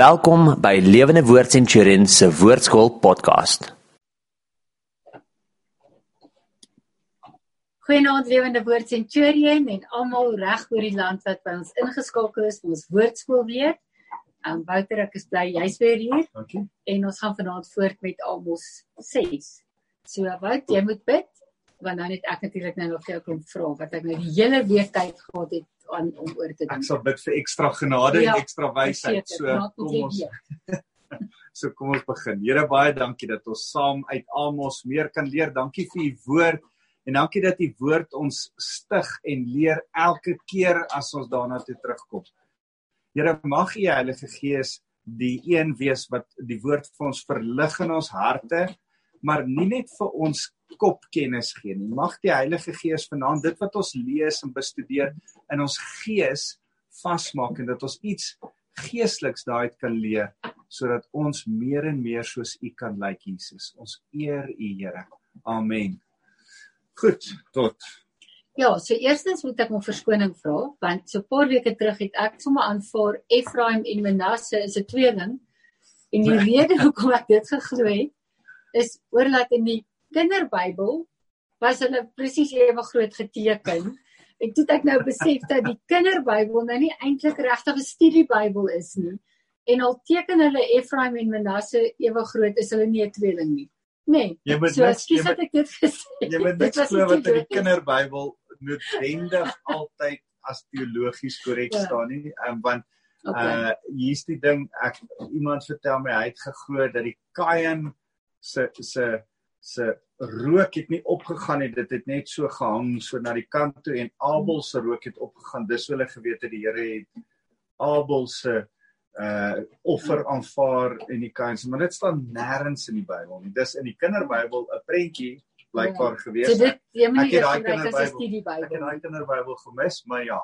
Welkom by Lewende Woord Centurion se Woordskool podcast. Goeienaand Lewende Woord Centurion en almal reg oor die land wat by ons ingeskakel is vir ons woordskool weer. Um Wouter, ek is bly jy's weer hier. Dankie. En ons gaan vanaand voort met Amos 6. So Wout, jy moet bid want dan het ek natuurlik nou nog vir jou kom vra wat ek nou die hele week tyd gehad het aan om oor te Ek dink. sal bid vir ekstra genade Ja, en ekstra wysheid. So kom ons so kom ons begin. Here baie dankie dat ons saam uit Amos meer kan leer. Dankie vir u woord en dankie dat u woord ons stig en leer elke keer as ons daarna toe terugkom. Here mag u Heilige Gees die een wees wat die woord vir ons verlig in ons harte, maar nie net vir ons kopkennis gee nie. Mag die Heilige Gees vanaand dit wat ons lees en bestudeer in ons gees vasmaak en dat ons iets geesteliks daaruit kan leer sodat ons meer en meer soos U kan lyk Jesus. Ons eer U Here. Amen. Goed, tot. Ja, so eerstens moet ek om verskoning vra want so 'n paar weke terug het ek sommer aanvaar Ephraim en Manasse is 'n tweeling. En die rede hoekom ek dit geglo het is oorlaat in die kinderbybel was hulle presies ewe groot geteken. En toe ek nou besef dat die kinderbybel nou nie eintlik regtig 'n studiebybel is nie. En al teken hulle Ephraim en Manasse ewe groot, is hulle nie 'n tweeling nie. Nee. Jy moet so niks- jy dat ek dit gesê. Jy moet niks glo wat in die kinderbybel noodwendig altyd as teologies korrek Ja. staan nie. Um, want Okay. uh hier's die ding ek iemand vertel my hy het geglo dat die Kain se se se rook het nie opgegaan nie dit het net so gehang so na die kant toe en Abel se rook het opgegaan. Dis hoe hulle geweet het die Here het Abel se uh offer aanvaar en die Kain se maar dit staan nêrens in die Bybel nie. Dis in die kinderbybel 'n prentjie blykbaar gewees So dit jy moet Ek nie het daai kinderbybel- ek het daai kinderbybel gemis maar ja.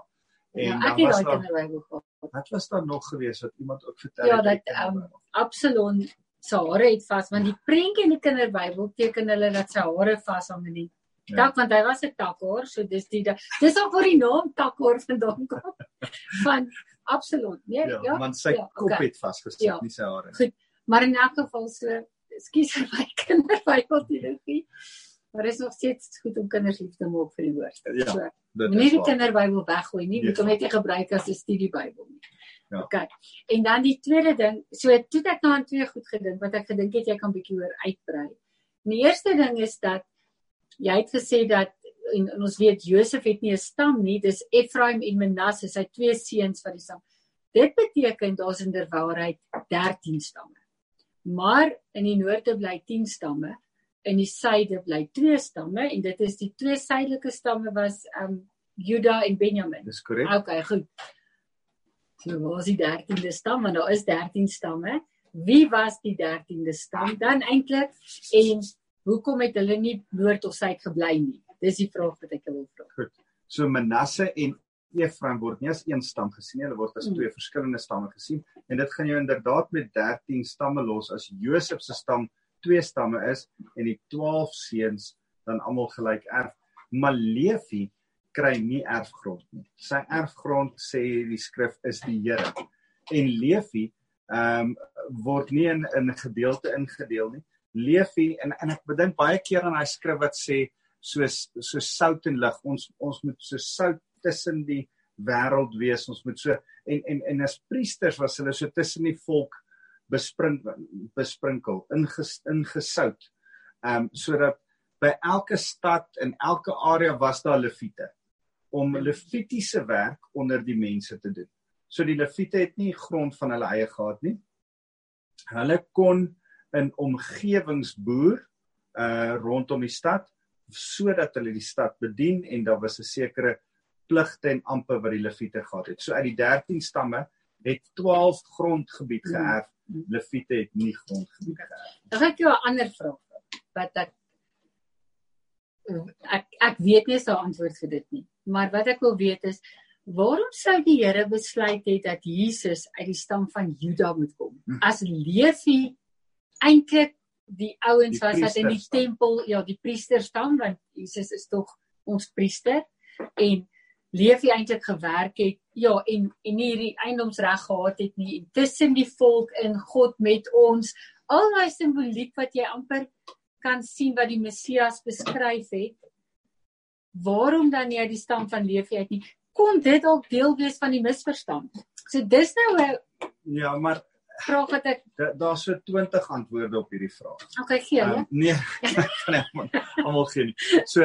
En Ja, ek het daai kinderbybel gehad. wat was daar nog gewees wat iemand ook vertel Ja, het uit dat um? Absalom se hare het vas want die prentjie in die kinderbybel teken hulle dat sy hare vashang in die Ja. tak want hy was 'n takhoor, so dis die dis ook waar die naam takhoor vandaan kom. Van Absalom, nee, ja, ja. want sy ja, kop okay. het vasgesit Ja. nie sy hare nie. Goed. Maar in elk geval so, ekskuus vir my kinderbybel teologie. Maar is nog steeds goed om kinders lief te maak vir die woord. Ja, so, Moenie die kinderbybel weggooi nie, Nee. moet hom net gebruik as 'n studiebybel nie. Ja. OK. En dan die tweede ding, so toe ek nou aan twee goed gedink wat ek gedink het jy kan bietjie oor uitbrei. Die eerste ding is dat jy het gesê dat en, en ons weet Josef het nie 'n stam nie, dis Ephraim en Manasse, sy twee seuns van die stam. Dit beteken daar's inderwaarheid 13 stamme. Maar in die noorde bly 10 stamme, in die suide bly 2 stamme en dit is die twee suidelike stamme was um Juda en Benjamin. Dis korrek. Okay, goed. So waar is die 13de stam? Want daar is 13 stamme. Wie was die 13de stam dan eintlik? En hoekom het hulle nie noord of suid gebly nie? Dis die vraag wat ek wil vra. So Manasse en Efraim word nie as een stam gesien nie, hulle word as Mm. twee verskillende stamme gesien en dit gaan jou inderdaad met 13 stamme los as Josef se stam twee stamme is en die 12 seuns dan almal gelyk erf. Maar Levi kry nie erfgrond nie. Sy erfgrond sê die skrif is die Here. En Levi ehm um, word nie in 'n gedeelte ingedeel nie. Levi en en ek bedink baie keer aan daai skrif wat sê soos so sout en lig. Ons ons moet so sout tussen die wêreld wees. Ons moet so en en en as priesters was hulle so tussen die volk bespring besprinkel, inges, ingesout. Ehm um, sodat by elke stad en elke area was daar leviete om levitiese werk onder die mense te doen. So die leviete het nie grond van hulle eie gehad nie. Hulle kon in omgewings boer uh rondom die stad sodat hulle die stad bedien en daar was 'n sekere pligte en ampe wat die leviete gehad het. So uit die 13 stamme het 12 grondgebied geërf. Leviete het nie grondgebied geërf. Dan gaan ek jou 'n ander vraag vra. Wat ek ek ek weet nie so antwoord vir dit nie. Maar wat ek wil weet is waarom sou die Here besluit het dat Jesus uit die stam van Juda moet kom? Hm. As Levi eintlik die ouens was wat in die tempel, ja, die priesterstam want Jesus is tog ons priester en Levi eintlik gewerk het ja en en hierdie eiendomsreg gehad het nie en tussen die volk in God met ons al daai simboliek wat jy amper kan sien wat die Messias beskryf het waarom dan nie uit die stam van Levi uit nie kon dit dalk deel wees van die misverstand so dis nou 'n Ja, maar vraag wat ek da- daar's so 20 antwoorde op hierdie vraag. okay gee ja Um, nee, kan ek maar almal gee nie. So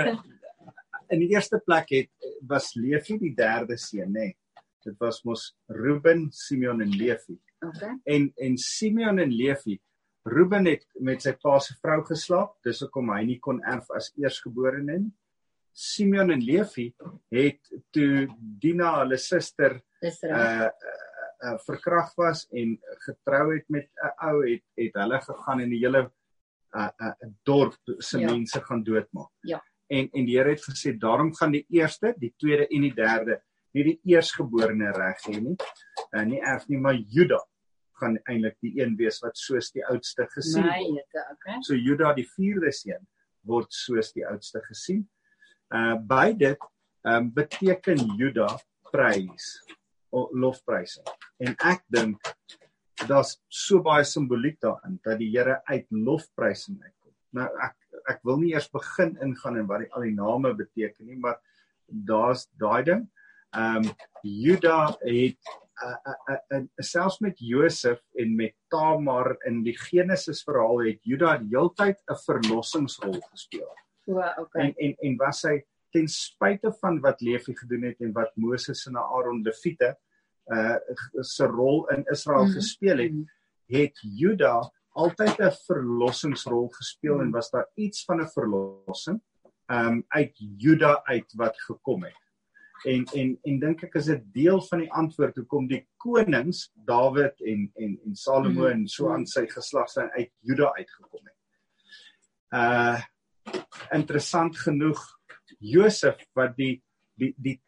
in die eerste plek het was Levi die derde seun, nê. Nee. Dit was mos Reuben, Simeon en Levi. okay En en Simeon en Levi, Reuben het met sy pa se vrou geslaap, dis hoekom hy nie kon erf as eersgeborene nie. Simeon en Levi het toe Dina hulle suster dis reg uh, uh, uh verkragt was en getrou het met 'n ou het het hulle gegaan en die hele uh uh dorp se ja. mense gaan doodmaak. Ja. En en die Here het gesê daarom gaan die eerste, die tweede en die derde nie die eersgeborene reg hê nie. Uh nie erf nie, maar Juda gaan eintlik die een wees wat soos die oudste gesien word. jette okay So Juda die vierde seun word soos die oudste gesien. Uh by dit um, beteken Juda prys lofprysing. En ek dink daar's so baie simboliek daarin dat die Here uit lofprysing uitkom. Nou ek ek wil nie eers begin ingaan in wat die al die name beteken nie, maar daar's daai ding. Ehm um, Juda het uh, uh, uh, selfs met Josef en met Tamar in die Genesis verhaal het Juda heeltyd 'n verlossingsrol gespeel. o okay En en en was hy ten spyte van wat Levi gedoen het en wat Moses en Aaron Lewiete uh se rol in Israel Mhm. gespeel het, Mhm. het Juda altyd 'n verlossingsrol gespeel Mhm. en was daar iets van 'n verlossing um uit Juda uit wat gekom het. En en en dink ek is 'n deel van die antwoord hoekom die konings Dawid en en en Salomo Mhm. en so aan sy geslag zijn uit Juda uitgekom het. Uh interessant genoeg Josef wat die die die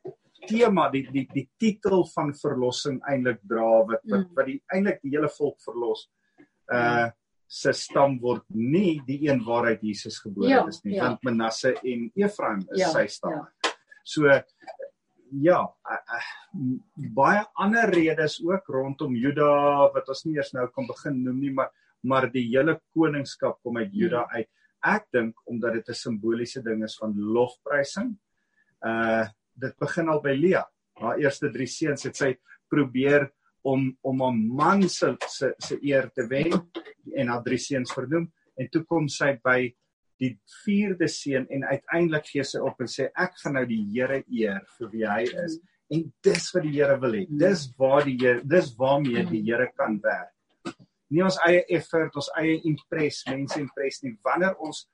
tema die die die titel van verlossing eintlik dra wat wat Mm. wat die eintlik die hele volk verlos. Uh se stam word nie die een waaruit Jesus gebore Ja, is nie ja. want Manasse en Efraim is Ja, sy stam. ja. So ja, uh, uh, baie ander redes ook rondom Juda wat ons nie eers nou kan begin noem nie, maar maar die hele koningskap kom uit Juda uit. Ek dink omdat dit 'n simboliese ding is van lofprysing. Uh dit begin al by Lea. Haar eerste 3 seuns het sy probeer om om 'n man se se se eer te wen en haar 3 seuns vernoem en toe kom sy by die vierde seun en uiteindelik gee sy op en sê ek gaan nou die Here eer vir wie hy is en dis wat die Here wil hê. Dis waar die Here dis waarmee die Here kan werk. Nie ons eie effort, ons eie impress, mense impress nie. Wanneer ons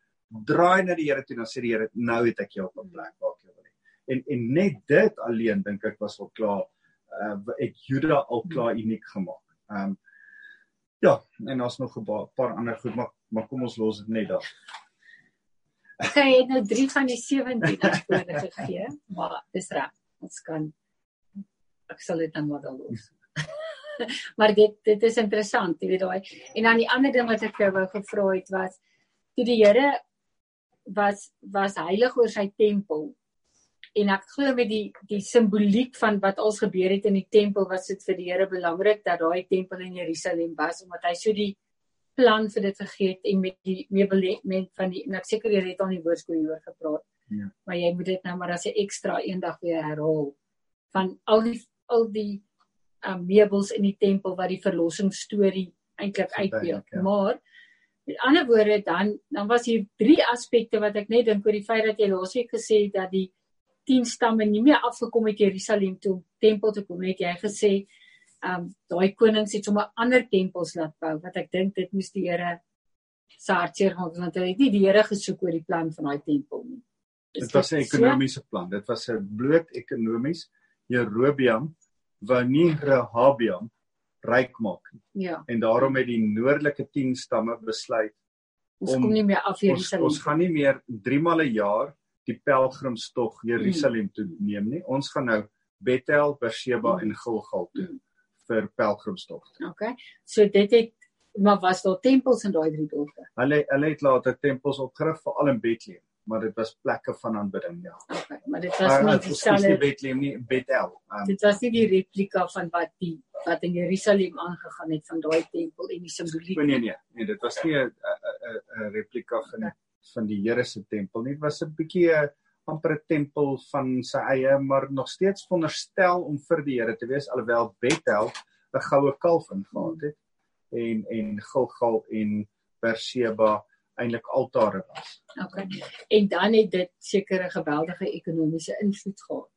draai na die Here toe dan sê die Here nou het ek jou op 'n plek waar ek jou wil hê. En en net dit alleen dink ek was al klaar uh het Juda al klaar uniek gemaak. Ehm um, ja, en daar's nog 'n paar ander goed, maar maar kom ons los dit net daar. Sy het nou 3 van die 17 antwoorde gegee, maar dis reg. Ons kan ek sal dit dan maar dan los. maar dit dit is interessant, jy weet daai. En dan die ander ding wat ek jou wou gevra het was toe die Here was was heilig oor sy tempel. En ek glo met die die simboliek van wat ons gebeur het in die tempel was dit vir die Here belangrik dat daai tempel in Jerusalem was omdat hy so die plan vir dit gegee het en met die meublement van die en ek seker jy het al die woordskool hieroor gepraat. Ja. Maar jy moet dit nou maar as 'n ekstra eendag weer herhaal van al die al die um, meubels in die tempel wat die verlossingsstorie eintlik uitbeeld. ja. Maar met ander woorde dan dan was hier drie aspekte wat ek net dink oor die feit dat jy laasweek gesê het dat die 10 stamme nie meer afgekom het Jerusalem toe tempel te kom het jy gesê um daai konings het sommer ander tempels laat bou wat ek dink dit moes die Here se hartseer gemaak het, want hulle het nie die Here gesoek oor die plan van daai tempel nie. Is Dit was 'n ekonomiese plan. Dit was 'n bloot ekonomies. Jerobeam wou nie Rehabeam ryk maak nie. Ja, En daarom het die noordelike 10 stamme besluit ons Om- kom nie meer af ons Jerusalem. ons gaan nie meer 3 maal 'n jaar die pelgrimstog Jerusalem toe neem nie. Ons gaan nou Bethel, Beersheba Mm. en Gilgal toe Mm. Vir pelgrimstogte. Okay. So dit het maar was daar tempels in daai drie dorpe. Hulle hulle het later tempels opgerig veral in Bethlehem. maar dit was plekke van aanbidding, ja. Okay, maar dit was Maar nie dieselfde Bethlehem nie, Bethel. Um, dit was nie die replika van wat die wat in Jerusalem aangegaan het van daai tempel en die simboliek. nee nee nee, nee, dit was nie 'n 'n 'n replika van van die Here se tempel nie. Dit was 'n bietjie 'n amper 'n tempel van sy eie, maar nog steeds veronderstel om vir die Here te wees alhoewel Bethel 'n goue kalf ingehaal het en en Gilgal en Berseba eintlik altare was. Okay. En dan het dit sekere geweldige ekonomiese invloed gehad.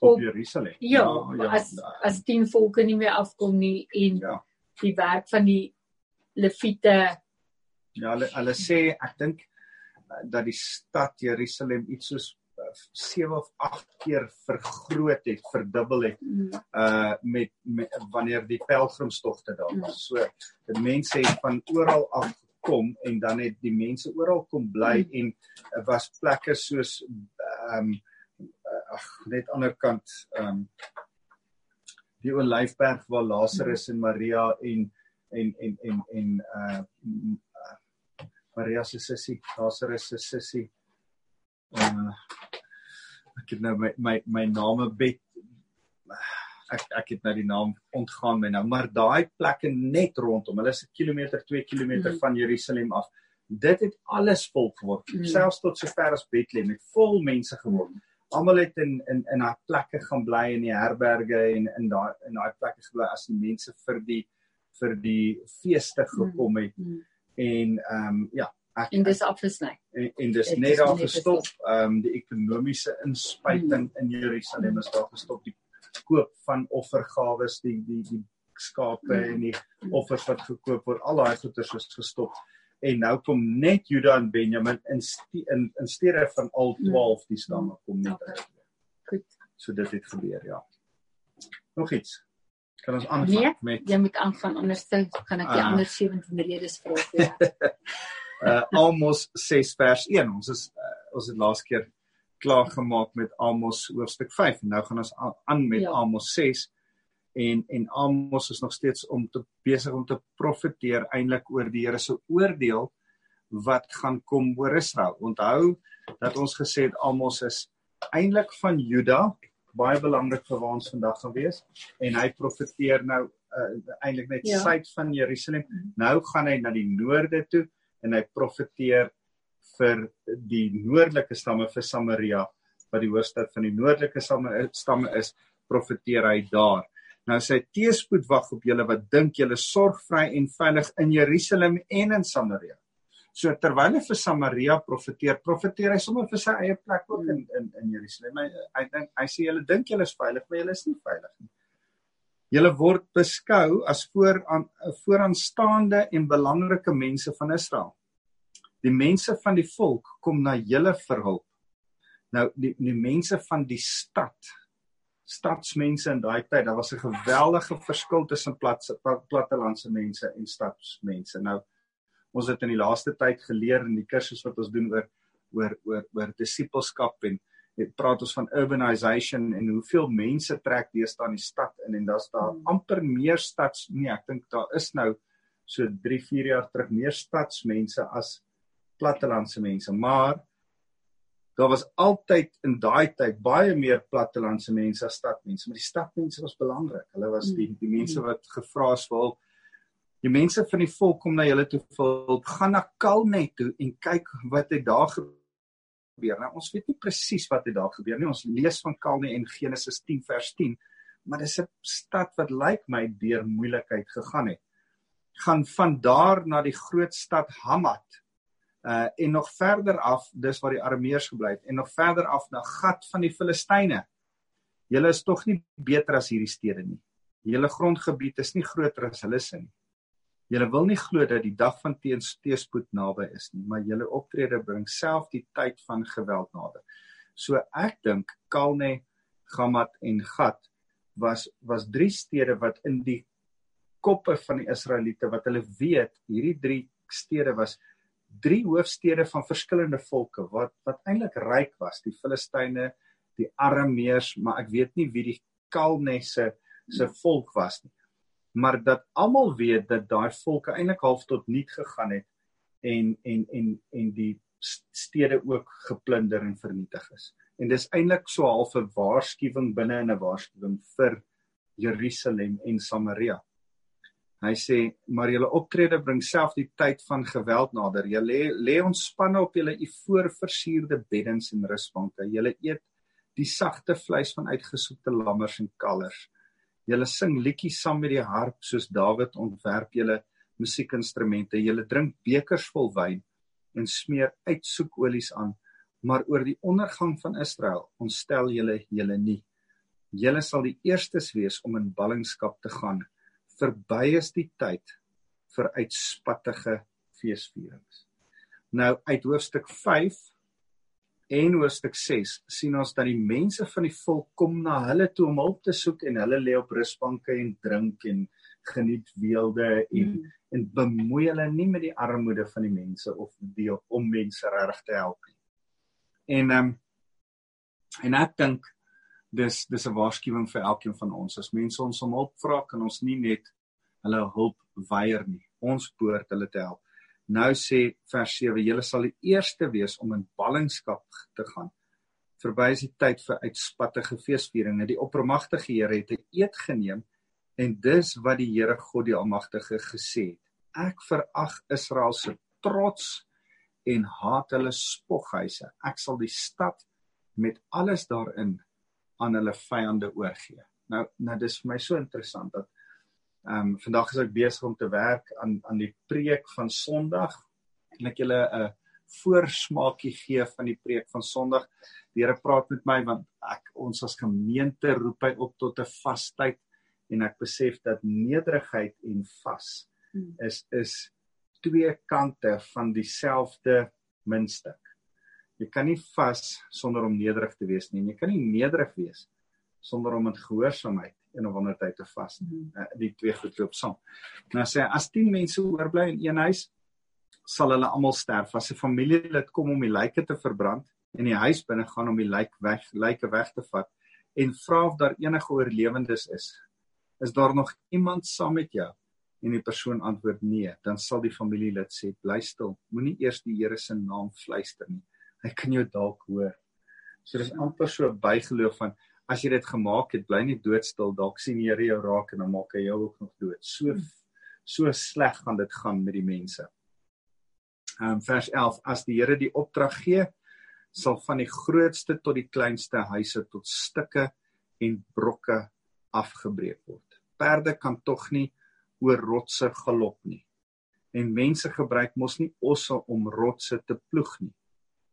op Op- Jerusalem. Ja, ja as as tien volke nie meer afkom nie en ja. die werk van die leviete Ja, hulle hulle sê ek dink dat die stad Jerusalem iets soos 7 of 8 keer vergroot het, verdubbel het mm, uh met, met wanneer die pelgrimstogte daar Mm. was. So die mense het van oral af gekom en dan het die mense oral kom bly Mm. en uh, was plekke soos ehm um, ag net ander kant ehm um, die Olyfberg waar Lazarus en Maria en en en en en uh, Maria se sussie, Lazarus se sussie. Uh ek het nou my my my name bet ek ek het nou die naam ontgaan my nou, maar daai plekke net rondom, hulle is 'n kilometer, 2 km Mhm. van Jerusalem af. Dit het alles vol geword, Mhm. selfs tot sover as Bethlehem, het vol mense geword. Almal het in in in daai plekke gaan bly in die herberge en in daai in daai plekke gebly as die mense vir die vir die feeste gekom het mm, en ehm um, ja, ek en dis afgesny. en, en dis net daar gestop. Ehm um, die ekonomiese inspuiting in Jerusalem is daar gestop. Die koop van offergawes, die die die skape en die offers wat gekoop word, al daai goederes is gestop. En nou kom net Juda en Benjamin in in, in steede van al 12 die stamme kom net uit. Goed. So dit het gebeur, ja. Nog iets. Kan ons aanvang Nee, met Jy moet aangaan anders gaan ek die Ah. ander 17 redes vra. vir jou. uh Amos 6 vers 1. Ons is uh, ons het laas keer klaar gemaak met Amos hoofstuk 5 en nou gaan ons aan- met Ja. ja. Amos 6 en en Amos is nog steeds om te besig om te profeteer eintlik oor die Here se oordeel wat gaan kom oor Israel. Onthou dat ons gesê het Amos is eintlik van Juda, baie belangrik vir waar ons vandag gaan wees en hy profeteer nou uh, eintlik net Ja. suid van Jerusalem. Nou gaan hy na die noorde toe en hy profeteer vir die noordelike stamme vir Samaria wat die hoofstad van die noordelike stamme stamme is, profeteer hy daar. Nou sy teespoed wag op julle wat dink julle sorgvry en veilig in Jerusalem en in Samaria. So terwyl hy vir Samaria profeteer, profeteer hy sommer vir sy eie plek ook in in in Jerusalem. Hy hy dink hy sê julle dink julle is veilig, maar julle is nie veilig nie. Julle word beskou as vooraan vooraanstaande en belangrike mense van Israel. Die mense van die volk kom na julle vir hulp. Nou die die mense van die stad stadsmense in daai tyd, daar was 'n geweldige verskil tussen plat plattelandse mense en stadsmense. Nou ons het in die laaste tyd geleer in die kursus wat ons doen oor oor oor oor disippelskap en dit praat ons van urbanization en hoeveel mense trek deesdae in die stad in en daar's daar amper meer stads nee ek dink daar is nou so 3 4 jaar terug meer stadsmense as plattelandse mense maar daar was altyd in daai tyd baie meer plattelandse mense as stadmense maar die stadmense was belangrik. Hulle was die die mense wat gevra is vir hulp die mense van die volk kom na julle toe vir gaan na Kalnet toe en kyk wat het daar gebeur nou ons weet nie presies wat het daar gebeur nie ons lees van Kalnet en Genesis 10 vers 10 maar dis 'n stad wat lyk my deur moeilikheid gegaan het gaan van daar na die groot stad Hamat uh en nog verder af dis waar die Arameërs gebly het en nog verder af na Gat van die Filistyne. Julle is tog nie beter as hierdie stede nie. Julle grondgebied is nie groter as hulle se nie. Julle wil nie glo dat die dag van teens teespoed naby is nie, maar julle optrede bring self die tyd van geweld nader. So ek dink Kalne, Gamat en Gat was was drie stede wat in die koppe van die Israeliete wat hulle weet, hierdie drie stede was drie hoofstede van verskillende volke wat wat eintlik ryk was, die Filistyne, die Arameërs, maar ek weet nie wie die Kalnesse se volk was nie. Maar dat almal weet dat daai volke eintlik half tot niet gegaan het en en en en die stede ook geplunder en vernietig is. En dis eintlik so half 'n waarskuwing binne in 'n waarskuwing vir Jerusalem en Samaria. Hy sê maar julle optrede bring self die tyd van geweld nader. Julle lê ons spanne op julle ivoorversierde beddens en rusbanke. Julle eet die sagte vleis van uitgesoekte lammers en kalvers. Julle sing liedjies saam met die harp soos Dawid ontwerp julle musiekinstrumente. Julle drink bekers vol wyn en smeer uitsoekolies aan, maar oor die ondergang van Israel ontstel julle julle nie. Julle sal die eerstes wees om in ballingskap te gaan. Verby is die tyd vir uitspattige feesvierings. Nou uit hoofstuk 5 en hoofstuk 6 sien ons dat die mense van die volk kom na hulle toe om hulp te soek en hulle lê op rusbanke en drink en geniet weelde en mm en bemoei hulle nie met die armoede van die mense of die om mense reg te help nie. En ehm um, en ek dink dis dis 'n waarskuwing vir elkeen van ons. As mense ons om hulp vra, kan ons nie net hulle hulp weier nie. Ons behoort hulle te help. Nou sê vers 7: Julle sal die eerste wees om in ballingskap te gaan. Verby is die tyd vir uitspattige feesvieringe. Die oppermagtige Here het 'n eed geneem En dis wat die Here God die Almagtige gesê het. Ek verag Israel se trots en haat hulle spoghuise. Ek sal die stad met alles daarin aan hulle vyande oorgee. Nou nou dis vir my so interessant dat ehm um, vandag is ek besig om te werk aan aan die preek van Sondag en ek julle 'n voorsmaakie gee van die preek van Sondag. Die Here praat met my want ek ons as gemeente roep hy op tot 'n vastyd en ek besef dat nederigheid en vas hmm. is is twee kante van dieselfde muntstuk. Jy kan nie vas sonder om nederig te wees nie. Jy kan nie nederig wees sonder om in gehoorsaamheid en op ander tyd te vas nie. Eh, die twee goed loop saam. Nou sê as 10 mense oorbly in een huis, sal hulle almal sterf. As 'n familielid kom om die lyke te verbrand en die huis binne gaan om die lyk weg, lyke weg te vat en vra of daar enige oorlewendes is, is daar nog iemand saam met jou? En die persoon antwoord nee, dan sal die familielid sê bly stil, moenie eers die Here se naam fluister nie. Hy kan jou dalk hoor. So dis amper so bygeloof van as jy dit gemaak het, bly net doodstil, dalk sien die Here jou raak en dan maak hy jou ook nog dood. So so sleg gaan dit gaan met die mense. Ehm um, vers 11 as die Here die opdrag gee, sal van die grootste tot die kleinste huise tot stukke en brokke afgebreek word perde kan tog nie oor rotse galop nie. En mense gebruik mos nie osse om rotse te ploeg nie.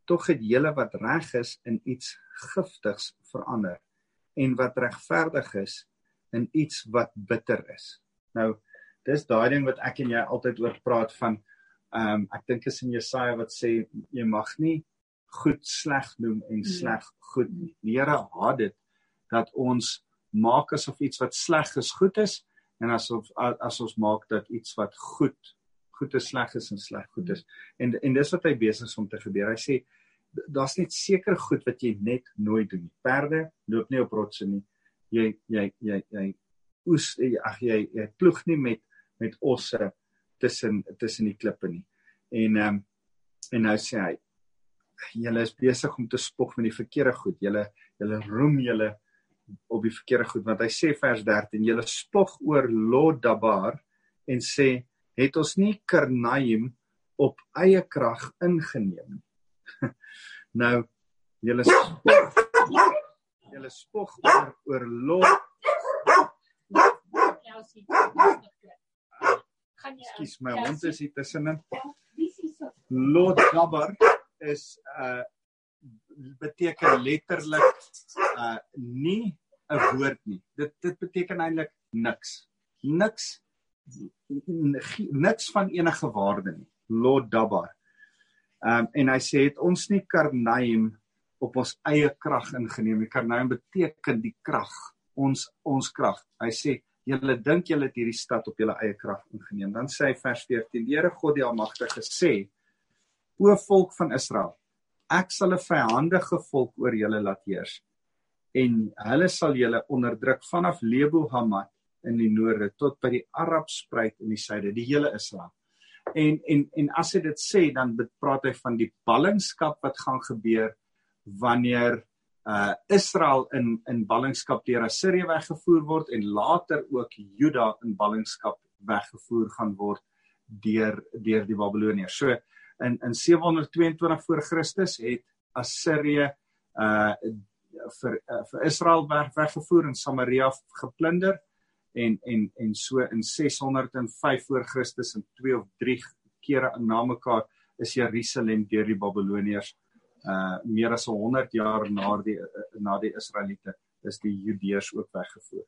Tog het julle wat reg is in iets giftigs verander en wat regverdig is in iets wat bitter is. Nou, dis daai ding wat ek en jy altyd oor praat van ehm um, ek dink is in Jesaja wat sê jy mag nie goed sleg noem en nee. sleg goed nie. Die Here haat dit dat ons maak asof iets wat sleg is goed is en asof as ons maak dat iets wat goed goed is sleg is en sleg goed is. En en dis wat hy besig is om te gebeur. Hy sê daar's net seker goed wat jy net nooit doen nie. Perde loop nie op rotse nie. Jy jy jy jy oes ag jy jy ploeg nie met met osse tussen tussen die klippe nie. En ehm um, en nou sê hy julle is besig om te spog met die verkeerde goed. Julle julle roem julle op die verkeerde goed want hy sê vers 13 julle spog oor Lodabar en sê het ons nie Karnaim op eie krag ingeneem nou julle julle spog oor oor Lod Skus my hond is hier tussenin Lodabar is 'n uh, beteken letterlik uh nie 'n woord nie. Dit dit beteken eintlik niks. Niks niks van enige waarde nie. Lord Dabar. Um en hy sê het ons nie Karnaim op ons eie krag ingeneem nie. Karnaim beteken die krag, ons ons krag. Hy sê julle dink julle het hierdie stad op julle eie krag ingeneem. Dan sê hy vers 14: Die Here God die Almagtige sê: O volk van Israel, ek sal 'n vyandige volk oor julle laat heers en hulle sal julle onderdruk vanaf Lebo Hamat in die noorde tot by die Arabspruit in die suide die hele Israel En en en as hy dit sê dan praat hy van die ballingskap wat gaan gebeur wanneer uh Israel in in ballingskap deur Assirië weggevoer word en later ook Juda in ballingskap weggevoer gaan word deur deur die Babiloniërs. So in in 722 voor Christus het Assirië uh vir uh, vir Israel weg, weggevoer en Samaria geplunder en en en so in 605 voor Christus en 2 of 3 kere na mekaar is Jerusalem deur die Babiloniërs uh meer as 100 jaar na die na die Israeliete is die Judeërs ook weggevoer.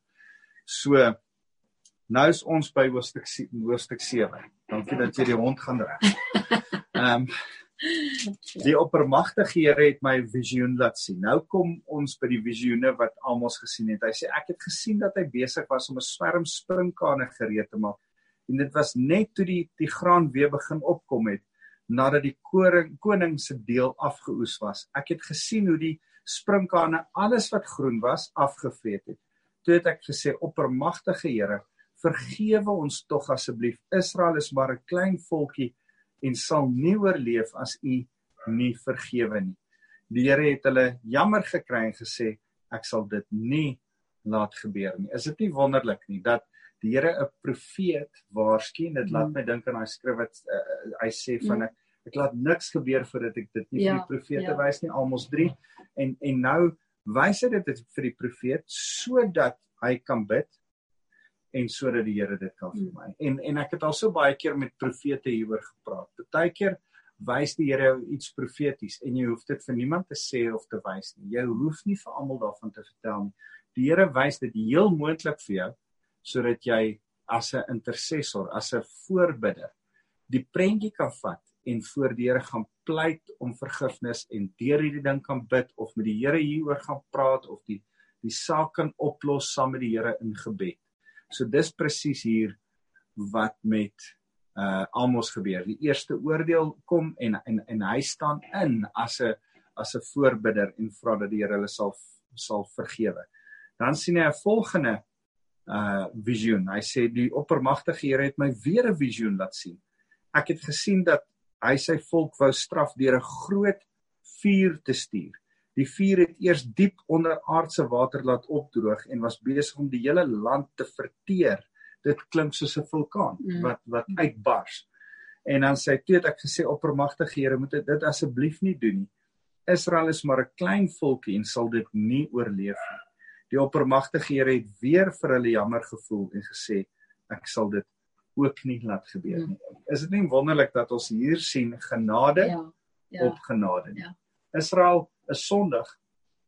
So nou is ons by hoofstuk hoofstuk 7. Dankie dat jy die hond gaan reg. Ehm um, Die oppermagtige Here het my visioen laat sien. Nou kom ons by die visioene wat Amos gesien het. Hy sê ek het gesien dat hy besig was om 'n swerm sprinkane gereed te maak. En dit was net toe die die graan weer begin opkom het nadat die koring koning se deel afgeoes was. Ek het gesien hoe die sprinkane alles wat groen was afgevreet het. Toe het ek gesê oppermagtige Here, vergewe ons tog asseblief. Israel is maar 'n klein volkie en sal nie oorleef as u nie vergewe nie. Die Here het hulle jammer gekry en gesê ek sal dit nie laat gebeur nie. Is dit nie wonderlik nie dat die Here 'n profeet waarsku? Dit laat my dink aan daai skrif wat uh, hy sê van ek ek laat niks gebeur voordat ek dit nie ja, vir die profete ja. wys nie almos 3 en en nou wys hy dit vir die profeet sodat hy kan bid en sodat die Here dit kan vir hmm. my. En en ek het al so baie keer met profete hieroor gepraat. Partykeer wys die Here iets profeties en jy hoef dit vir niemand te sê of te wys nie. Jy hoef nie vir almal daarvan te vertel nie. Die Here wys dit heel moontlik vir jou sodat jy as 'n intercessor, as 'n voorbidder die prentjie kan vat en voor die Here gaan pleit om vergifnis en deur hierdie ding kan bid of met die Here hieroor gaan praat of die die saak kan oplos saam met die Here in gebed. So dis presies hier wat met uh Amos gebeur. Die eerste oordeel kom en en en hy staan in as 'n as 'n voorbidder en vra dat die Here hulle sal sal vergewe. Dan sien hy 'n volgende uh visioen. Hy sê die oppermagtige Here het my weer 'n visioen laat sien. Ek het gesien dat hy sy volk wou straf deur 'n groot vuur te stuur. Die vuur het eers diep onder aardse water laat opdroog en was besig om die hele land te verteer. Dit klink soos 'n vulkaan mm. wat wat uitbars. En dan sê toe het ek gesê oppermagtige Here, moet dit asseblief nie doen nie. Israel is maar 'n klein volkie en sal dit nie oorleef nie. Die oppermagtige Here het weer vir hulle jammer gevoel en gesê ek sal dit ook nie laat gebeur nie. Mm. Is dit nie wonderlik dat ons hier sien genade ja, ja, op genade nie? Ja. Israel is sondig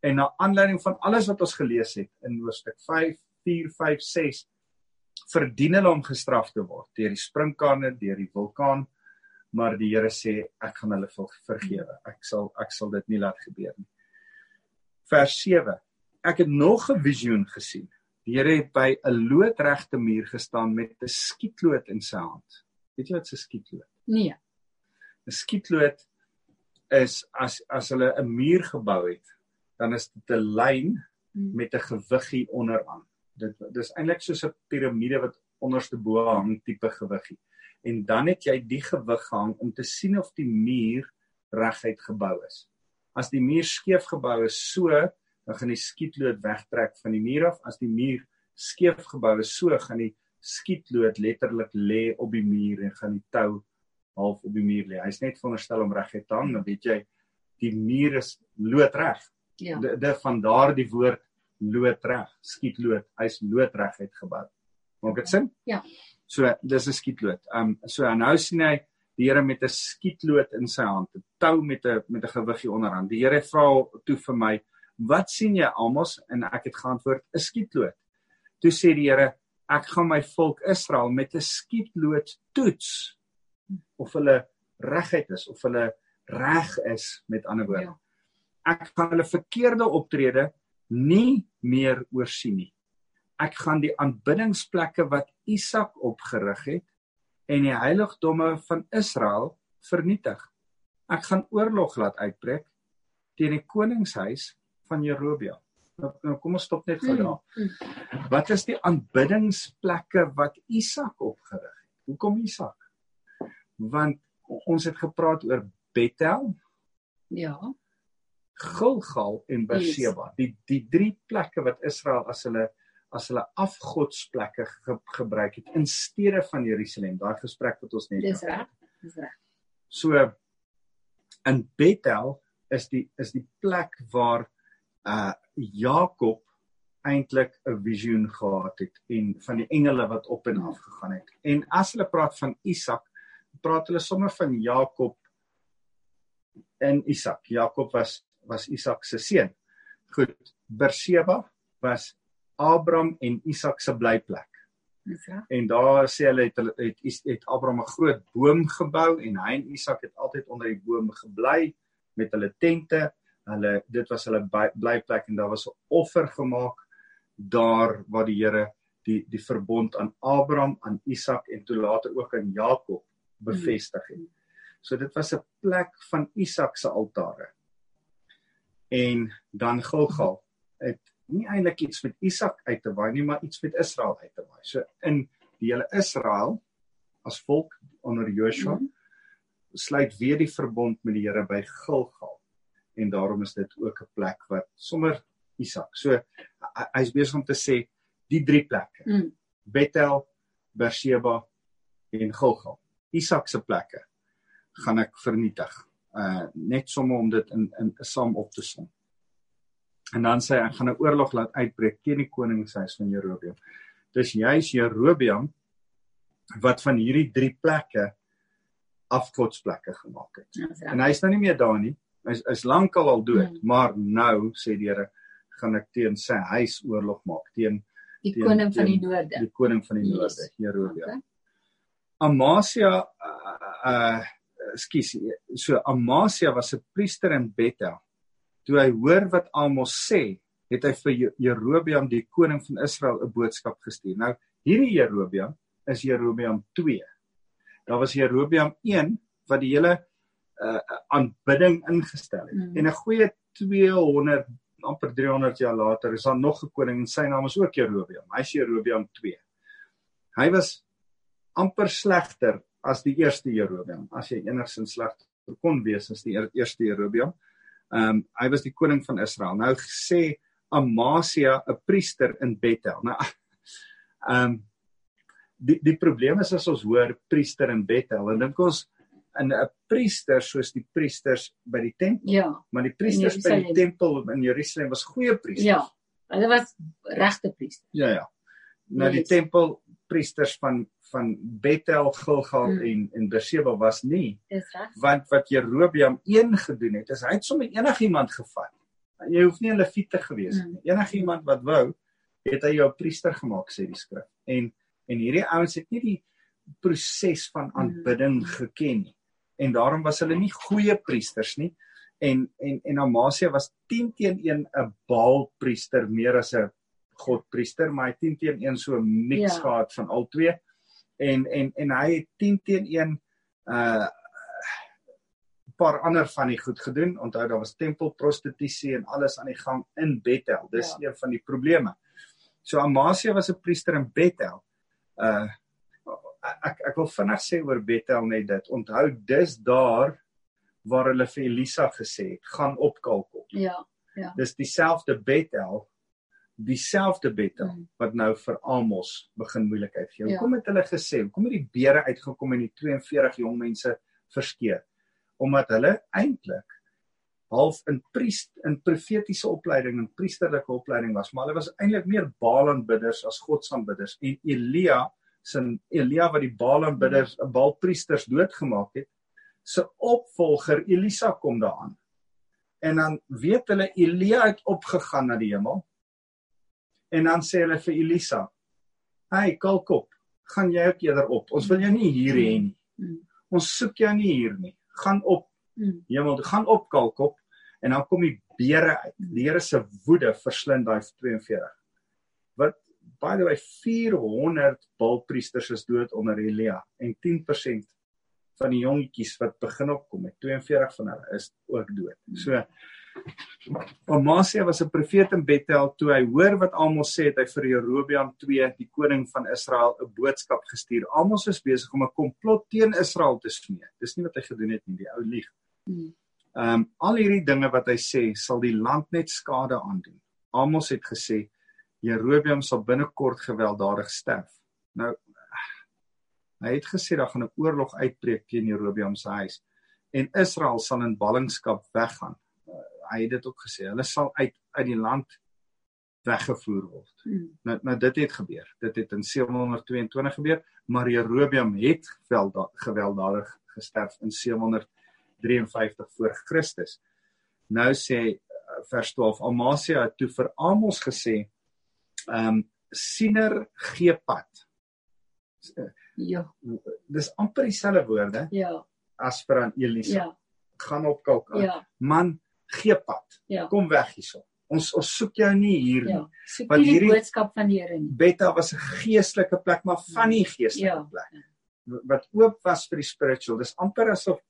en na aanleiding van alles wat ons gelees het in hoofstuk 5, 4, 5, 6 verdien hulle om gestraf te word deur die sprinkane, deur die vulkaan, maar die Here sê ek gaan hulle vergewe. Ek sal ek sal dit nie laat gebeur nie. Vers 7. Ek het nog 'n visioen gesien. Die Here het by 'n loodregte muur gestaan met 'n skietlood in sy hand. Weet jy wat 'n skietlood? Nee. 'n Skietlood is as as hulle 'n muur gebou het, dan is dit 'n lyn hmm. met 'n gewiggie onderaan. Dit dis eintlik soos 'n piramide wat onderste bo hang tipe gewiggie. En dan het jy die gewig gehang om te sien of die muur reguit gebou is. As die muur skeef gebou is so, dan gaan die skietlood wegtrek van die muur af. As die muur skeef gebou is so, gaan die skietlood letterlik lê op die muur en gaan die tou half op die muur lê. Hy's net veronderstel om reguit te hang, dan weet jy die muur is loodreg. Ja. Dit de, van daardie woord loodreg, skietlood. Hy's loodreguit gebou. Maak dit sin? Ja. So dis 'n skietlood. Um so nou sien hy die Here met 'n skietlood in sy hand, 'n tou met 'n met 'n gewiggie onderaan. Die Here vra toe vir my, "Wat sien jy, Amos?" En ek het geantwoord, "’n skietlood." Toe sê die Here, "Ek gaan my volk Israel met 'n skietlood toets." Of hulle regheid is of hulle reg is met ander woorde. Ja. Ek gaan hulle verkeerde optrede nie meer oorsien nie. Ek gaan die aanbiddingsplekke wat Isak opgerig het en die heiligdomme van Israel vernietig. Ek gaan oorlog laat uitbreek teen die koningshuis van Jerobeam. Nou, nou kom ons stop net gou daar. Mm, mm. Wat is die aanbiddingsplekke wat Isak opgerig het? Hoekom Isak? Want ons het gepraat oor Bethel, Ja. Gilgal en Beersheba. Die die drie plekke wat Israel as hulle as hulle afgodsplekke ge, gebruik het in steede van Jerusalem. Daai gesprek wat ons net Dis reg. Dis reg. So in Bethel is die is die plek waar uh Jakob eintlik 'n visioen gehad het en van die engele wat op en af gegaan het. En as hulle praat van Isak, praat hulle sommer van Jakob en Isak. Jakob was was Isak se seun. Goed, Berseba was Abraham en Isak se blyplek. Reg. En daar sê hulle het hulle het, het, het Abraham 'n groot boom gebou en hy en Isak het altyd onder die boom gebly met hulle tente. Hulle dit was hulle blyplek en daar was 'n offer gemaak daar waar die Here die die verbond aan Abraham, aan Isak en toe later ook aan Jakob bevestig het. So dit was 'n plek van Isak se altare. En dan Gilgal het nie eintlik iets met Isak uit te waai nie, maar iets met Israel uit te waai. So in die hele Israel as volk onder Joshua Mhm. sluit weer die verbond met die Here by Gilgal. En daarom is dit ook 'n plek wat sommer Isak. So hy- hy's besig om te sê die drie plekke. Mm. Bethel, Beersheba en Gilgal. Isak se plekke gaan ek vernietig. Uh net sommer om dit in in saam op te som. En dan sê hy ek gaan 'n oorlog laat uitbreek teen die koningshuis van Jerobeam. Dis juis Jerobeam wat van hierdie drie plekke afgodsplekke gemaak het. Reg. En hy's nou nie meer daar nie. Hy's hy's lankal al dood, Mm. maar nou sê die Here gaan ek teen sy huis oorlog maak teen Die teen- koning van die teen noorde. die koning van die Yes. noorde, Jerobeam. Okay. Amasia uh, uh skus so Amasia was 'n priester in Bethel. Toe hy hoor wat Amos sê, het hy vir Je- Jerobeam die koning van Israel 'n boodskap gestuur. Nou hierdie Jerobeam is Jerobeam 2. Daar was Jerobeam 1 wat die hele uh aanbidding ingestel het. Mm. En 'n goeie 200 amper 300 jaar later is daar nog 'n koning en sy naam is ook Jerobeam. Hy's Jerobeam 2. Hy was amper slegter as die eerste Jerobeam, as jy enigsins slegter kon wees as die eer- eerste Jerobeam. Ehm um, hy was die koning van Israel. Nou sê Amasia, 'n priester in Bethel. Nou ehm um, die die probleem is as ons hoor priester in Bethel, dan dink ons in 'n priester soos die priesters by die tempel, Ja, maar die priesters by die tempel in Jerusalem was goeie priesters. ja. Hulle was regte priesters. Ja ja. Nou die Yes. tempelpriesters van van Bethel, Gilgal Mm. en en Beersheba was nie Dis reg. want wat Jerobeam 1 gedoen het is hy het sommer enigiemand gevat. Jy hoef nie 'n leviete gewees het Mm. nie. Enigiemand wat wou, het hy jou priester gemaak sê die skrif. En en hierdie ouens het nie die proses van aanbidding Mm. geken nie. En daarom was hulle nie goeie priesters nie. En en en Amasia was 10 teen 1 'n Baalpriester meer as 'n godpriester, maar hy het 10 teen 1 so 'n mix Ja. gehad van al twee. En en en hy het 10 teen 1 uh paar ander van die goed gedoen. Onthou daar was tempelprostitusie en alles aan die gang in Bethel. Dis ja. een van die probleme. So Amasia was 'n priester in Bethel. Uh ek ek wil vinnig sê oor Bethel net dit. Onthou dis daar waar hulle vir Elisa gesê het, gaan op Kalkop. Ja. Dis dieselfde Bethel, dieselfde Bethel Mm. wat nou vir Amos begin moeilikheid gee. Ja. Hoekom het hulle gesê, hoekom het die beere uitgekom en die 42 jong mense verskeer? Omdat hulle eintlik half in priest in profetiese opleiding en priesterlike opleiding was, maar hulle was eintlik meer Baalaanbidders as godsaanbidders. En Elia, sin Elia wat die Baalaanbidders, Baalpriesters doodgemaak het, se opvolger Elisa kom daaraan. En dan weet hulle Elia het opgegaan na die hemel. En dan sê hulle vir Elisa: "Hey, kalkop, gaan jy ook eerder op? Ons wil jou nie hier hê nie. Mm. Ons soek jou nie hier nie. Gaan op Mm. hemel, gaan op kalkop." En dan kom die beere uit. Die Here se woede verslind daai 42. Wat by the way 400 Baalpriesters is dood onder Elia en 10% van die jongetjies wat begin opkom het, 42 van hulle is ook dood. So Amasia was 'n profeet in Bethel toe hy hoor wat Amos sê het hy vir Jerobeam 2 die koning van Israel 'n boodskap gestuur. Amos was besig om 'n komplot teen Israel te smee. Dis nie wat hy gedoen het nie, die ou lieg. Hmm. Ehm um, al hierdie dinge wat hy sê sal die land net skade aandoen. Amos het gesê Jerobeam sal binnekort gewelddadig sterf. Nou hy het gesê daar gaan 'n oorlog uitbreek teen Jerobeam se huis en Israel sal in ballingskap weggaan. Hy het dit ook gesê. Hulle sal uit uit die land weggevoer word. Hmm. Nou nou dit het gebeur. Dit het in 722 gebeur, maar Jerobeam het gewelda gewelddadig gesterf in 753 voor Christus. Nou sê uh, vers 12 Amasia het toe vir Amos gesê ehm um, siener gee pad. Ja. Dis amper dieselfde woorde Ja. as vir aan Elisa. Ja. Gaan op kalk. Ja. Man, gee pad. Ja. Kom weg hierso. Ons ons soek jou nie hier nie. Ja. Want hierdie- boodskap van die Here nie. Betta was 'n geestelike plek, maar van die geestelike Ja. plek wat oop was vir die spiritual. Dis amper asof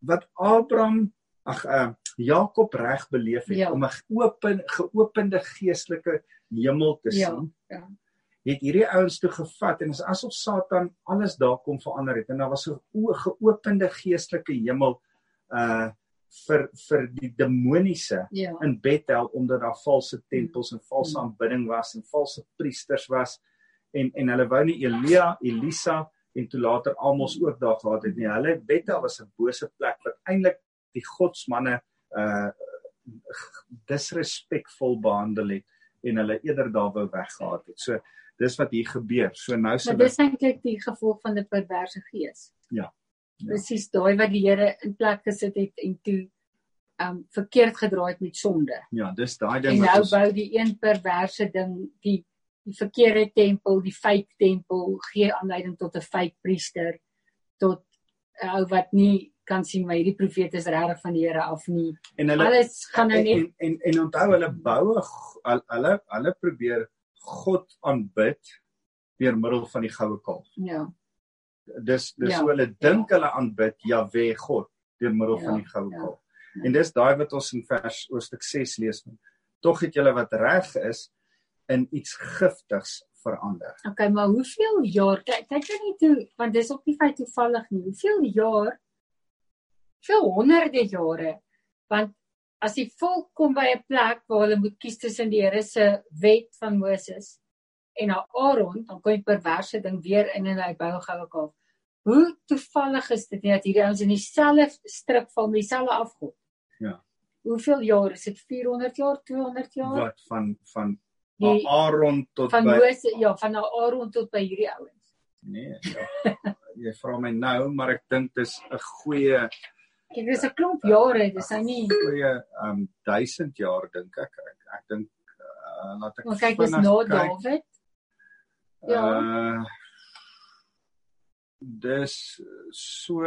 wat Abraham ag uh, Jakob reg beleef het Ja. om 'n open geopende geestelike hemel te Ja, sien. ja. Het hierdie ouens toe gevat en is asof Satan alles daar kom verander het en daar was 'n geopende geestelike hemel uh vir vir die demoniese Ja. in Bethel omdat daar valse tempels en valse Mm. aanbidding was en valse priesters was en en hulle wou nie Elia, Elisa en toe later Amos ook daar gehad het nie. Hulle Bethel was 'n bose plek wat eintlik die godsmanne uh disrespekvol behandel het en hulle eerder daar wou weggehaal het. So dis wat hier gebeur. So nou sê Maar dis eintlik die gevolg van 'n perverse gees. Ja. Ja. Presies daai wat die Here in plek gesit het en toe um verkeerd gedraai het met sonde. ja, dis daai En ding wat nou ons bou die een perverse ding die die verkeerde tempel, die fake tempel gee aanleiding tot 'n fake priester tot 'n ou wat nie kan sien maar hierdie profeet is regtig van die Here af nie. en hulle Alles gaan nou en, net en en en onthou hulle bou hulle, hulle probeer God aanbid deur middel van die goue kalf. ja. Dis dis Ja, hoe hulle dink hulle aanbid Jahwe God deur middel Ja, van die goue ja, ja. En dis daai wat ons in vers hoofstuk 6 lees. Tog het julle wat reg is in iets giftigs verander. Okay, maar hoeveel jaar kyk kyk jy nie toe want dis op nie feit toevallig nie. Hoeveel jaar? Veel honderde jare. Want as die volk kom by 'n plek waar hulle moet kies tussen die Here se wet van Moses en na Aaron, dan kom die perverse ding weer in en hy bou goue kalf. Hoe toevallig is dit nie dat hierdie ouens in dieselfde val met dieselfde afgod? Ja. Hoeveel jaar is dit? 400 jaar, 200 jaar? Wat van van Die- Aaron tot Van by Moses, ja, van Aaron tot by hierdie ouens. Nee, ja. jy vra my nou, maar ek dink dis 'n goeie Kyk, dis 'n klomp jare, dis nou nie goeie um 1000 jaar dink ek. Ek, ek dink uh, laat ek Maar kyk, dis na. Dawid. ja. Uh dis so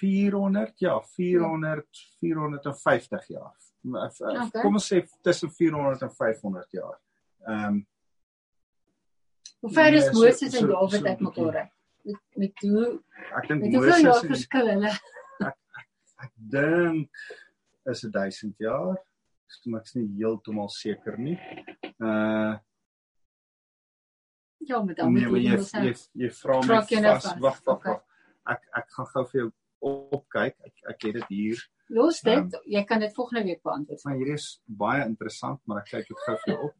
400 ja, 400 450 jaar. Uh, Okay. Kom ons sê tussen 400 en 500 jaar. Ehm um, Hoe ver is Nee, so- Moses en so- Dawid so uit mekaar? uit? Met met hoe ek dink jaar Moses en verskil hulle? ek dink is 'n 1000 jaar. Ek is nie heeltemal seker nie. Uh Ja, met dan nee, moet maar jy jy mos jy nou. jy vra my vas. vas. Wag, wag, Okay. wag. Ek ek gaan gou vir jou opkyk. Ek ek het dit hier. Los dit. Ehm, Jy kan dit volgende week beantwoord. Maar hier is baie interessant, maar ek kyk dit gou vir jou op.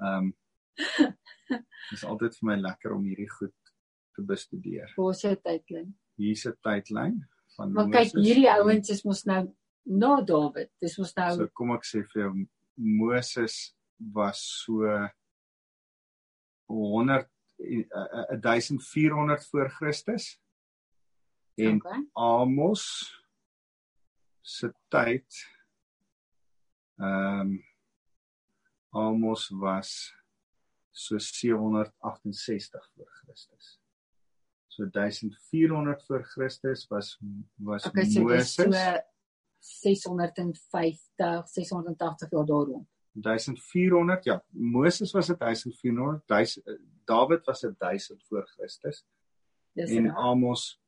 Ehm Dis altyd vir my lekker om hierdie goed te bestudeer. Waar is jou tydlyn? Hier's 'n tydlyn van Maar kyk, Moses. hierdie ouens is mos nou na Dawid. Dis mos nou So kom ek sê vir jou Moses was so 100 eh, eh, 1400 voor Christus en okay. Amos se tyd ehm um, Amos was so 768 voor Christus. So 1400 voor Christus was was Okay, so Moses so 650, 680 jaar daar rond. 1400 ja Moses was 1400 1000 David was 1000 voor Christus Dis en reg. Amos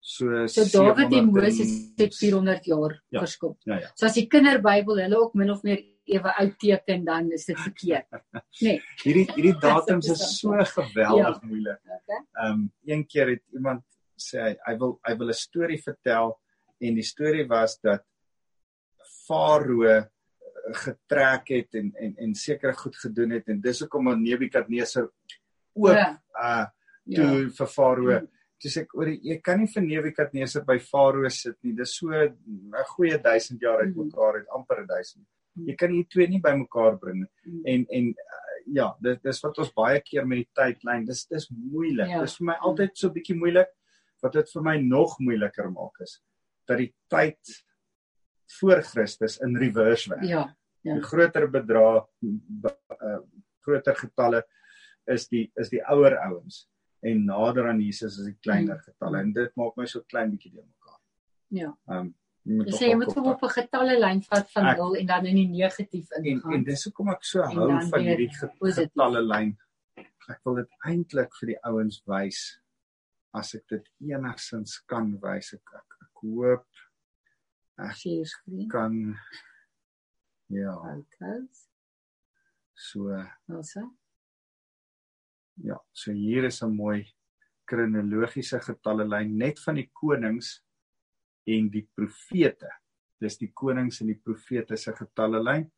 So So Dawid en 700 Moses het 400 jaar Ja. verskil. Ja ja. So as die kinderbybel hulle ook min of meer ewe oud teken dan is dit verkeerd. Nee. Hierdie hierdie datums is so geweldig Ja. moeilik. Okay. Ehm um, een keer het iemand sê hy, hy wil hy wil 'n storie vertel en die storie was dat Farao getrek het en en en sekere goed gedoen het en dis hoekom Nebukadneser ook Ja. uh toe Ja. vir Farao dis ek oor jy kan nie vir Nebukadneser by Farao sit nie dis so 'n goeie 1000 jaar uit Hmm. mekaar uit amper 'n 1000 Hmm. jy kan hier twee nie bymekaar bring nie en en uh, ja dis dis wat ons baie keer met die tydlyn dis dis moeilik Ja. dis vir my altyd so bietjie moeilik wat dit vir my nog moeiliker maak is dat die tyd voor Christus in reverse werk Ja. Ja. die groter bedrag uh, groter getalle is die is die ouer ouens en nader aan Jesus is die kleiner Mm. getalle en dit maak my so klein bietjie de mekaar. Ja. Ehm um, jy sê jy moet hom kop op 'n getalle lyn vat van Ek- 0 en dan in die negatief en ingaan. en dis hoekom ek so En hou van hierdie getalle lyn. Ek wil dit eintlik vir die ouens wys as ek dit enigsins kan wys ek ek, ek hoop screen. kan ja Fotos. so Also. Ja, so hier is 'n mooi kronologiese getallelyn net van die konings en die profete. Dis die konings en die profete se getallelyn.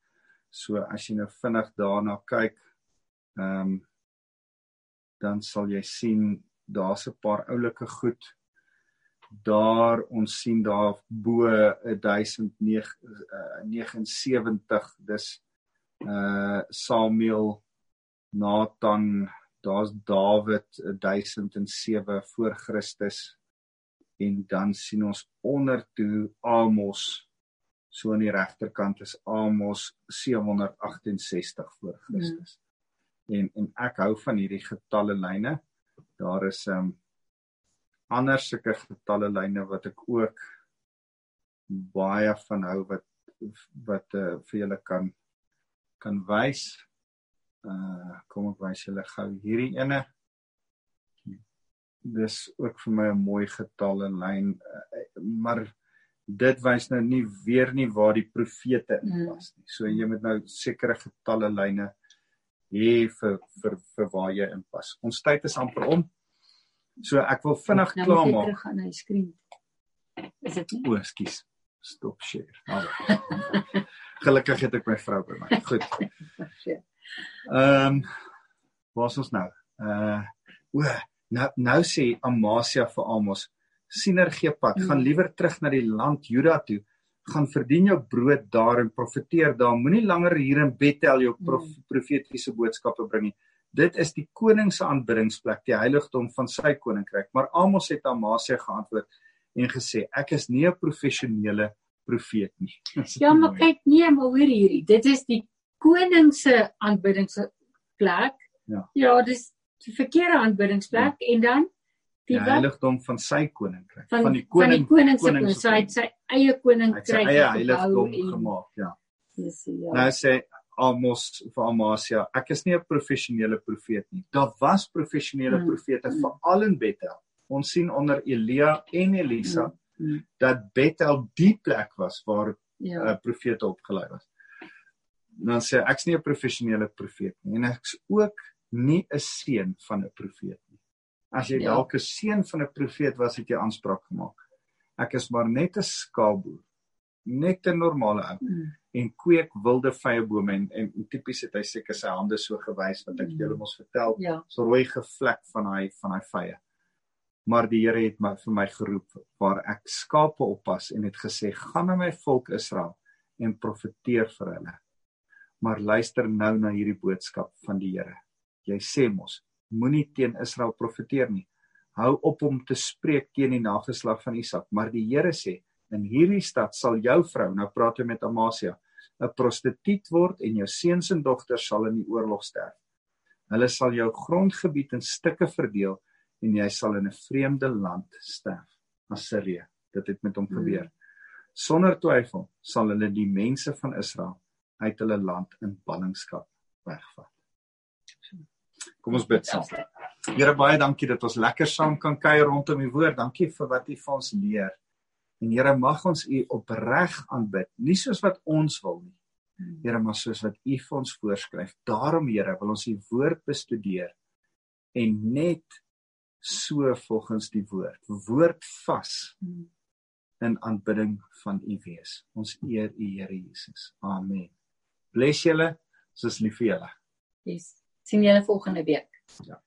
So as jy nou vinnig daarna kyk, ehm um, dan sal jy sien daar's 'n paar oulike goed. Daar ons sien daar bo 1079 dis uh Samuel Nathan, daar's Dawid 1007 voor Christus en dan sien ons onder toe Amos so aan die regterkant is Amos 768 voor Christus. Mm. En en ek hou van hierdie getallelyne. Daar is um, ander sulke getallelyne wat ek ook baie van hou wat wat uh, vir julle kan kan wys. Uh kom ek wys julle gou hierdie ene. Dis ook vir my 'n mooi getal en lyn, uh, maar dit wys nou nie weer nie waar die profete inpas nie. So jy moet nou sekere getalle lyne hê vir vir vir waar jy inpas. Ons tyd is amper om. So ek wil vinnig Nou klaar moet jy maak. terug na die skerm. Is dit nie? O, skus. Stop share. Nou. Gelukkig het ek my vrou by my. Goed. Ja. Ehm um, waar's ons nou? Uh o, nou nou sê Amasia vir Amos, siener gee pad, Mm. gaan liewer terug na die land Juda toe. Gaan verdien jou brood daar en profeteer daar. Moenie langer hier in Bethel jou prof, Mm. profetiese boodskappe bring nie. Dit is die koning se aanbiddingsplek, die heiligdom van sy koninkryk. Maar Amos het Amasia geantwoord en gesê, ek is nie 'n professionele profeet nie. Ja, maar kyk nee, maar hoor hierdie. Dit is die koning se aanbiddingsplek. Ja. Ja, dis die verkeerde aanbiddingsplek ja. en dan die die heiligdom van sy koninkryk, van, van die koning van die koning se koning hy het sy eie hy het sy koninkryk eie heiligdom en- gemaak, ja. Dis ja. Nou sê Amos vir Amasia, ek is nie 'n professionele profeet nie. Daar was professionele Mm, profete mm. veral in Bethel. Ons sien onder Elia en Elisa Mm, dat Bethel die plek was waar ja. uh, profete opgelei was. Dan sê ek's nie 'n professionele profeet nie en ek's ook nie 'n seun van 'n profeet nie. As jy Ja. dalk 'n seun van 'n profeet was, het jy aanspraak gemaak. Ek is maar net 'n skaapboer, net 'n normale ou Mm, en kweek wilde vyebome en, en, en tipies het hy seker sy hande so gewys wat ek Mm. julle mos vertel, ja. so rooi gevlek van hy van hy vye. Maar die Here het my vir my geroep waar ek skape oppas en het gesê gaan na my volk Israel en profeteer vir hulle. Maar luister nou na hierdie boodskap van die Here. Jy sê mos moenie teen Israel profeteer nie. Hou op om te spreek teen die nageslag van Isak, maar die Here sê in hierdie stad sal jou vrou, nou praat hy met Amasia, 'n prostituut word en jou seuns en dogters sal in die oorlog sterf. Hulle sal jou grondgebied in stukke verdeel en jy sal in 'n vreemde land sterf. Assirië. Dit het met hom Mm. gebeur. Sonder twyfel sal hulle die mense van Israel uit hulle land in ballingskap wegvat. Kom ons bid saam. Here baie dankie dat ons lekker saam kan kuier rondom u woord. Dankie vir wat u vir ons leer. En Here mag ons u opreg aanbid, nie soos wat ons wil nie. Here, maar soos wat u vir ons voorskryf. Daarom Here, wil ons u woord bestudeer en net so volgens die woord. Woord vas in aanbidding van u wees. Ons eer u Here Jesus. Amen. Bless julle. Ons is lief vir julle. Yes. sien julle volgende week. Ja.